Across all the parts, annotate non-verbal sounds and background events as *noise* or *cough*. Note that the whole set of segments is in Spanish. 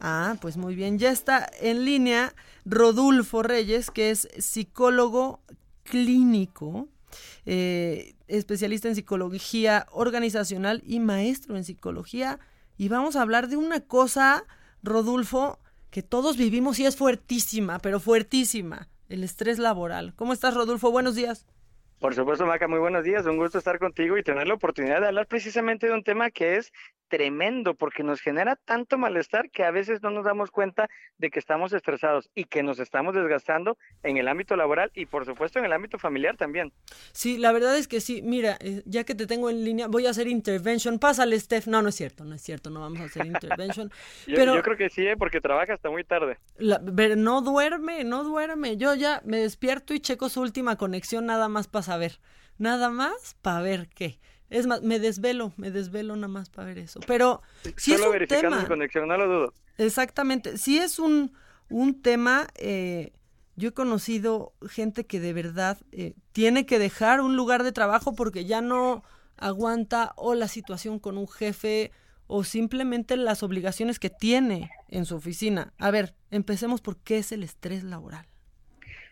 Ah, pues muy bien. Ya está en línea Rodulfo Reyes, que es psicólogo clínico, eh, especialista en psicología organizacional y maestro en psicología. Y vamos a hablar de una cosa, Rodulfo, que todos vivimos y es fuertísima, pero fuertísima, el estrés laboral. ¿Cómo estás, Rodulfo? Buenos días. Por supuesto, Maca, muy buenos días. Un gusto estar contigo y tener la oportunidad de hablar precisamente de un tema que es tremendo porque nos genera tanto malestar que a veces no nos damos cuenta de que estamos estresados y que nos estamos desgastando en el ámbito laboral y por supuesto en el ámbito familiar también. Sí, la verdad es que sí. Mira, eh, ya que te tengo en línea, voy a hacer intervention. Pásale, Steph. No, no es cierto, no es cierto, no vamos a hacer intervention. *laughs* yo, pero yo creo que sí, ¿eh? porque trabaja hasta muy tarde. la- no duerme, no duerme. Yo ya me despierto y checo su última conexión nada más para saber. Nada más para ver qué. Es más, me desvelo, me desvelo nada más para ver eso. Pero si es Solo un verificando tema. su conexión, no lo dudo. Exactamente. Si es un, un tema, eh, yo he conocido gente que de verdad eh, tiene que dejar un lugar de trabajo porque ya no aguanta o la situación con un jefe o simplemente las obligaciones que tiene en su oficina. A ver, empecemos por qué es el estrés laboral.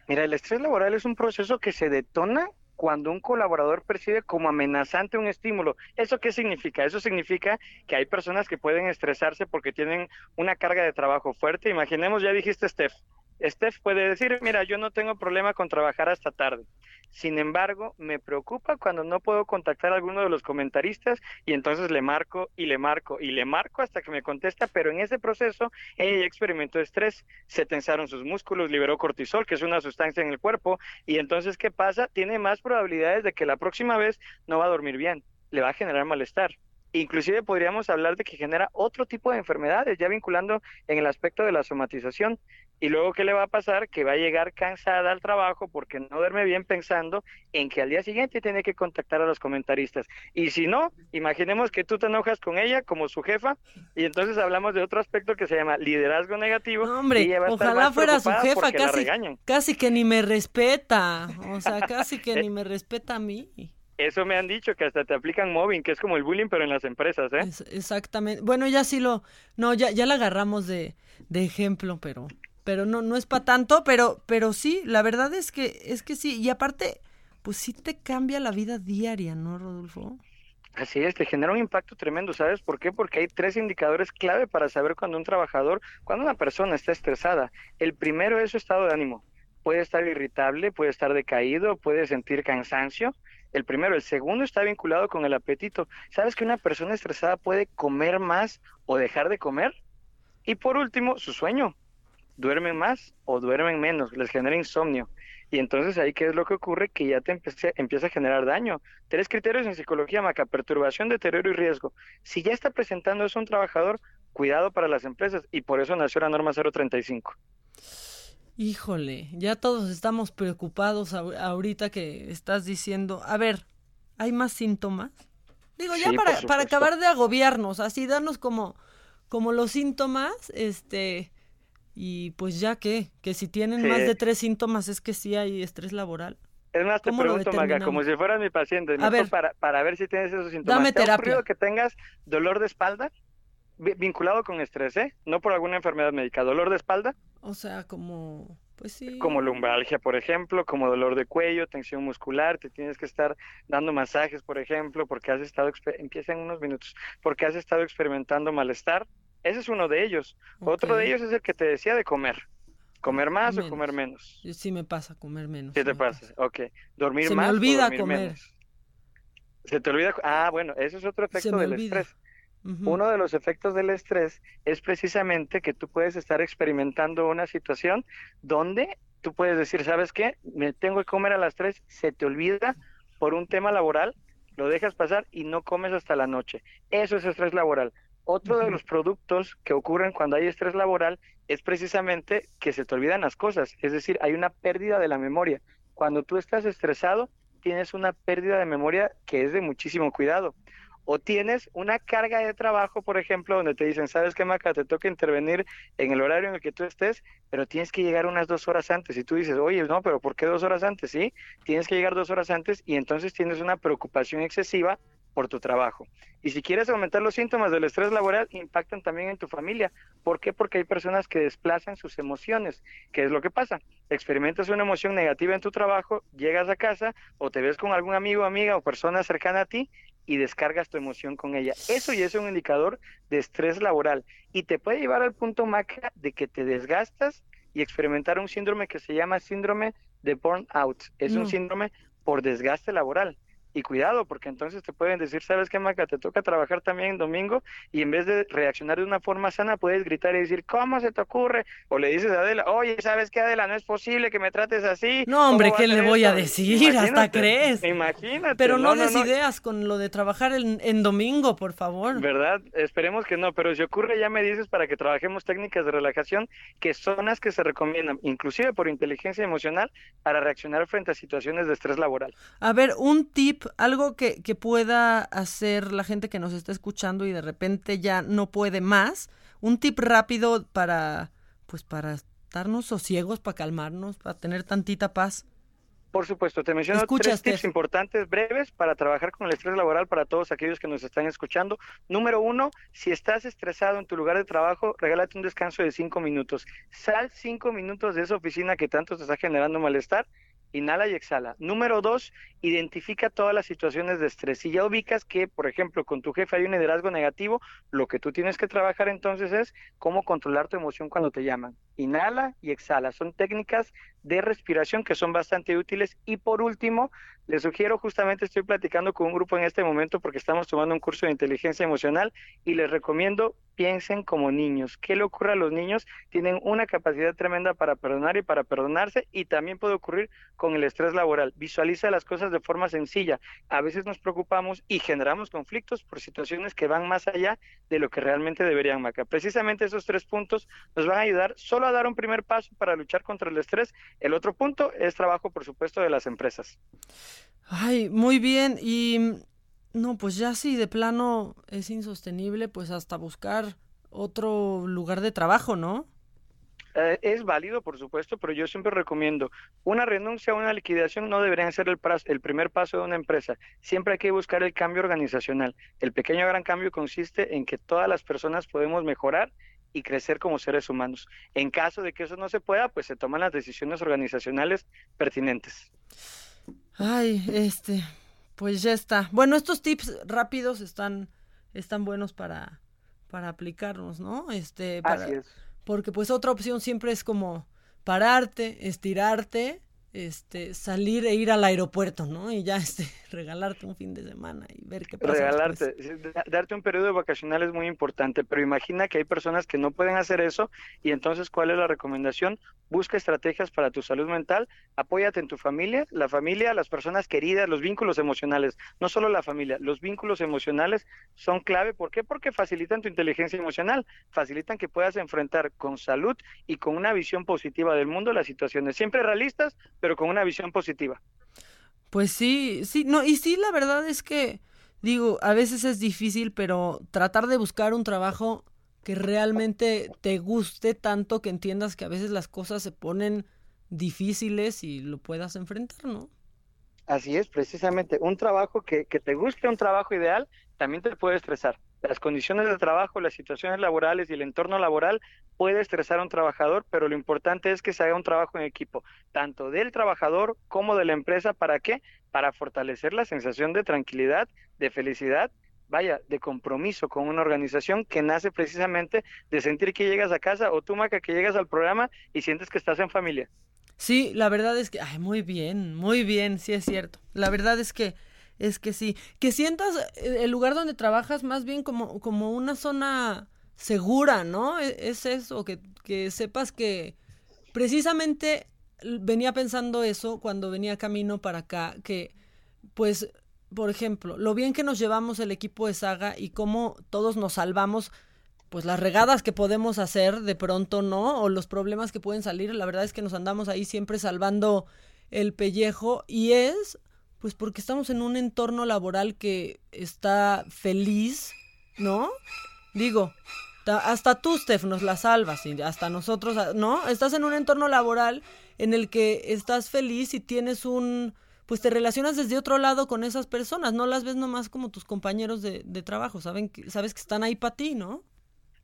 Mira, el estrés laboral es un proceso que se detona cuando un colaborador percibe como amenazante un estímulo. ¿Eso qué significa? Eso significa que hay personas que pueden estresarse porque tienen una carga de trabajo fuerte. Imaginemos, ya dijiste Steph. Steph puede decir, mira, yo no tengo problema con trabajar hasta tarde. Sin embargo, me preocupa cuando no puedo contactar a alguno de los comentaristas y entonces le marco y le marco y le marco hasta que me contesta, pero en ese proceso ella experimentó estrés, se tensaron sus músculos, liberó cortisol, que es una sustancia en el cuerpo, y entonces, ¿qué pasa? Tiene más probabilidades de que la próxima vez no va a dormir bien, le va a generar malestar. Inclusive podríamos hablar de que genera otro tipo de enfermedades, ya vinculando en el aspecto de la somatización. Y luego, ¿qué le va a pasar? Que va a llegar cansada al trabajo porque no duerme bien pensando en que al día siguiente tiene que contactar a los comentaristas. Y si no, imaginemos que tú te enojas con ella como su jefa y entonces hablamos de otro aspecto que se llama liderazgo negativo. No, y hombre, ella va a ojalá fuera su jefa, casi, casi que ni me respeta. O sea, *laughs* casi que ni me respeta a mí. Eso me han dicho que hasta te aplican mobbing, que es como el bullying pero en las empresas, ¿eh? Es- exactamente. Bueno, ya sí lo, no, ya, ya la agarramos de, de ejemplo, pero, pero no, no es para tanto, pero, pero sí, la verdad es que, es que sí, y aparte, pues sí te cambia la vida diaria, ¿no, Rodolfo? Así es, te genera un impacto tremendo, ¿sabes por qué? Porque hay tres indicadores clave para saber cuando un trabajador, cuando una persona está estresada. El primero es su estado de ánimo. Puede estar irritable, puede estar decaído, puede sentir cansancio. El primero, el segundo está vinculado con el apetito. ¿Sabes que una persona estresada puede comer más o dejar de comer? Y por último, su sueño. Duermen más o duermen menos, les genera insomnio. Y entonces ahí qué es lo que ocurre que ya te empecé- empieza a generar daño. Tres criterios en psicología, Maca, perturbación, deterioro y riesgo. Si ya está presentando eso un trabajador, cuidado para las empresas y por eso nació la norma 035. Híjole, ya todos estamos preocupados ahor- ahorita que estás diciendo, a ver, ¿hay más síntomas? Digo, ya Sí, para, para acabar de agobiarnos, así darnos como, como los síntomas, este, y pues ya que, que si tienen más de tres síntomas es que sí hay estrés laboral. Es más, te ¿Cómo lo pregunto, Maga, como si fueras mi paciente, A ver. para, para ver si tienes esos síntomas. Dame ¿Te ha terapia. ocurrido que tengas dolor de espalda Vi- vinculado con estrés, ¿eh? No por alguna enfermedad médica. Dolor de espalda, O sea, como, pues sí. como lumbalgia, por ejemplo, como dolor de cuello, tensión muscular, te tienes que estar dando masajes, por ejemplo, porque has estado, empieza en unos minutos, porque has estado experimentando malestar. Ese es uno de ellos. Otro de ellos es el que te decía de comer. Comer más Menos. o comer menos. Sí me pasa comer menos. ¿Qué sí te me pasa? Ok. ¿Dormir Se me más o olvida dormir comer. menos? Se te olvida. Ah, bueno, ese es otro efecto del olvida. estrés. Uno de los efectos del estrés es precisamente que tú puedes estar experimentando una situación donde tú puedes decir, ¿sabes qué? Me tengo que comer a las tres, se te olvida por un tema laboral, lo dejas pasar y no comes hasta la noche. Eso es estrés laboral. Otro de los productos que ocurren cuando hay estrés laboral es precisamente que se te olvidan las cosas, es decir, hay una pérdida de la memoria. Cuando tú estás estresado, tienes una pérdida de memoria que es de muchísimo cuidado. O tienes una carga de trabajo, por ejemplo, donde te dicen, ¿sabes qué, Maca? Te toca intervenir en el horario en el que tú estés, pero tienes que llegar unas dos horas antes. Y tú dices, oye, no, pero ¿por qué dos horas antes? Sí, tienes que llegar dos horas antes y entonces tienes una preocupación excesiva por tu trabajo. Y si quieres aumentar los síntomas del estrés laboral, impactan también en tu familia. ¿Por qué? Porque hay personas que desplazan sus emociones. ¿Qué es lo que pasa? Experimentas una emoción negativa en tu trabajo, llegas a casa o te ves con algún amigo, amiga o persona cercana a ti y descargas tu emoción con ella. Eso ya es un indicador de estrés laboral y te puede llevar al punto maca de que te desgastas y experimentar un síndrome que se llama síndrome de burnout. Es un síndrome por desgaste laboral. Y cuidado, porque entonces te pueden decir, ¿sabes qué, Maca? Te toca trabajar también en domingo y en vez de reaccionar de una forma sana, puedes gritar y decir, ¿cómo se te ocurre? O le dices a Adela, oye, ¿sabes qué, Adela? No es posible que me trates así. No, hombre, ¿qué le voy a decir? Hasta crees. Imagínate. Pero no, des ideas con lo de trabajar en, en, domingo, por favor. ¿Verdad? Esperemos que no, pero si ocurre ya me dices para que trabajemos técnicas de relajación que son las que se recomiendan, inclusive por inteligencia emocional, para reaccionar frente a situaciones de estrés laboral. A ver, un tip algo que, que pueda hacer la gente que nos está escuchando y de repente ya no puede más, un tip rápido para, pues para estarnos sosiegos, para calmarnos, para tener tantita paz. Por supuesto, te menciono tres tips importantes, breves, para trabajar con el estrés laboral para todos aquellos que nos están escuchando. Número uno, si estás estresado en tu lugar de trabajo, regálate un descanso de cinco minutos. Sal cinco minutos de esa oficina que tanto te está generando malestar inhala y exhala. Número dos, identifica todas las situaciones de estrés. Si ya ubicas que, por ejemplo, con tu jefe hay un liderazgo negativo, lo que tú tienes que trabajar entonces es cómo controlar tu emoción cuando te llaman. Inhala y exhala. Son técnicas de respiración que son bastante útiles. Y por último, les sugiero, justamente estoy platicando con un grupo en este momento porque estamos tomando un curso de inteligencia emocional y les recomiendo piensen como niños. ¿Qué le ocurre a los niños? Tienen una capacidad tremenda para perdonar y para perdonarse y también puede ocurrir con el estrés laboral. Visualiza las cosas de forma sencilla. A veces nos preocupamos y generamos conflictos por situaciones que van más allá de lo que realmente deberían, Maca. Precisamente esos tres puntos nos van a ayudar solo a dar un primer paso para luchar contra el estrés. El otro punto es trabajo, por supuesto, de las empresas. Ay, muy bien. Y no, pues ya si de plano es insostenible, pues hasta buscar otro lugar de trabajo, ¿no? Eh, es válido, por supuesto, pero yo siempre recomiendo una renuncia o una liquidación no deberían ser el, el, primer paso de una empresa. Siempre hay que buscar el cambio organizacional. El pequeño gran cambio consiste en que todas las personas podemos mejorar y crecer como seres humanos. En caso de que eso no se pueda, pues se toman las decisiones organizacionales pertinentes. Ay, este, pues ya está. Bueno, estos tips rápidos están, están buenos para, para aplicarnos, ¿no? Este, para, Así es. Porque pues otra opción siempre es como pararte, estirarte este, salir e ir al aeropuerto, ¿no? Y ya este, regalarte un fin de semana y ver qué pasa. Regalarte, darte un periodo vacacional es muy importante, pero imagina que hay personas que no pueden hacer eso y entonces, ¿cuál es la recomendación? Busca estrategias para tu salud mental, apóyate en tu familia, la familia, las personas queridas, los vínculos emocionales, no solo la familia, los vínculos emocionales son clave. ¿Por qué? Porque facilitan tu inteligencia emocional, facilitan que puedas enfrentar con salud y con una visión positiva del mundo las situaciones, siempre realistas, pero con una visión positiva. Pues sí, sí, no, y sí, la verdad es que, digo, a veces es difícil, pero tratar de buscar un trabajo que realmente te guste tanto que entiendas que a veces las cosas se ponen difíciles y lo puedas enfrentar, ¿no? Así es, precisamente. Un trabajo que, que te guste, un trabajo ideal, también te puede estresar. Las condiciones de trabajo, las situaciones laborales y el entorno laboral puede estresar a un trabajador, pero lo importante es que se haga un trabajo en equipo, tanto del trabajador como de la empresa. ¿Para qué? Para fortalecer la sensación de tranquilidad, de felicidad, vaya, de compromiso con una organización que nace precisamente de sentir que llegas a casa o tú, Maca, que llegas al programa y sientes que estás en familia. Sí, la verdad es que, ay, muy bien, muy bien, sí es cierto. La verdad es que es que sí, que sientas eh, el lugar donde trabajas más bien como, como una zona segura, ¿no? E, es eso, que, que sepas que precisamente venía pensando eso cuando venía camino para acá, que pues por ejemplo, lo bien que nos llevamos el equipo de saga y cómo todos nos salvamos, pues las regadas que podemos hacer de pronto, ¿no? O los problemas que pueden salir, la verdad es que nos andamos ahí siempre salvando el pellejo y es, pues porque estamos en un entorno laboral que está feliz, ¿no? Digo, hasta tú, Steph, nos la salvas, y hasta nosotros, ¿no? Estás en un entorno laboral en el que estás feliz y tienes un, pues te relacionas desde otro lado con esas personas, no las ves nomás como tus compañeros de, de trabajo, saben que, sabes que están ahí para ti, ¿no?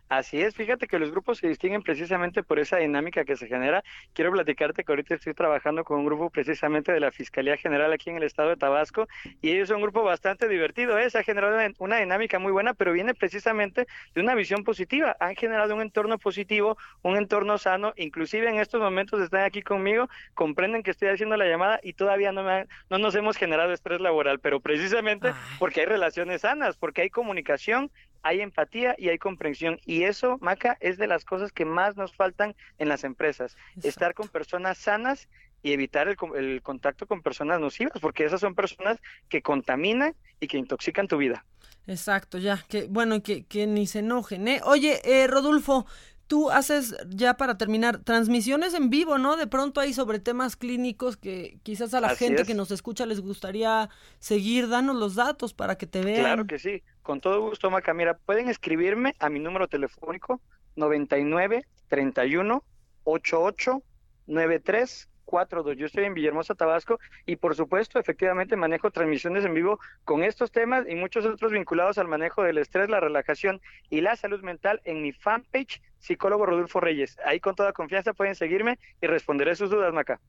Así es, fíjate que los grupos se distinguen precisamente por esa dinámica que se genera. Quiero platicarte que ahorita estoy trabajando con un grupo precisamente de la Fiscalía General aquí en el estado de Tabasco y ellos son un grupo bastante divertido, ¿eh? se ha generado una dinámica muy buena, pero viene precisamente de una visión positiva. Han generado un entorno positivo, un entorno sano, inclusive en estos momentos están aquí conmigo, comprenden que estoy haciendo la llamada y todavía no, me no nos hemos generado estrés laboral, pero precisamente porque hay relaciones sanas, porque hay comunicación hay empatía y hay comprensión. Y eso, Maca, es de las cosas que más nos faltan en las empresas. Estar con personas sanas y evitar el, contacto con personas nocivas, porque esas son personas que contaminan y que intoxican tu vida. Exacto, ya, que bueno, que, que ni se enojen, ¿eh? Oye, eh, Rodolfo, tú haces, ya para terminar, transmisiones en vivo, ¿no? De pronto hay sobre temas clínicos que quizás a la gente que nos escucha les gustaría seguir. Danos los datos para que te vean. Claro que sí, con todo gusto, Maca. Mira, pueden escribirme a mi número telefónico 99 31 88 93 42. Yo estoy en Villahermosa, Tabasco, y por supuesto, efectivamente, manejo transmisiones en vivo con estos temas y muchos otros vinculados al manejo del estrés, la relajación y la salud mental en mi fanpage, psicólogo Rodolfo Reyes. Ahí con toda confianza pueden seguirme y responderé sus dudas, Maca.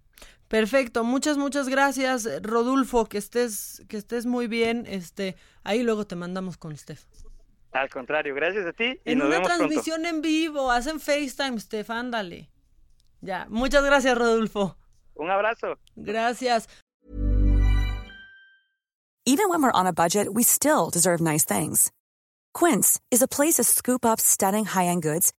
Perfecto, muchas, muchas gracias, Rodolfo, que estés, que estés muy bien. Este, ahí luego te mandamos con Steph. Al contrario, gracias a ti y en nos una vemos transmisión en vivo, hacen FaceTime, Steph, ándale. Ya, muchas gracias, Rodolfo. Un abrazo. Gracias. Even when we're on a budget, we still deserve nice things. Quince is a place to scoop up stunning high-end goods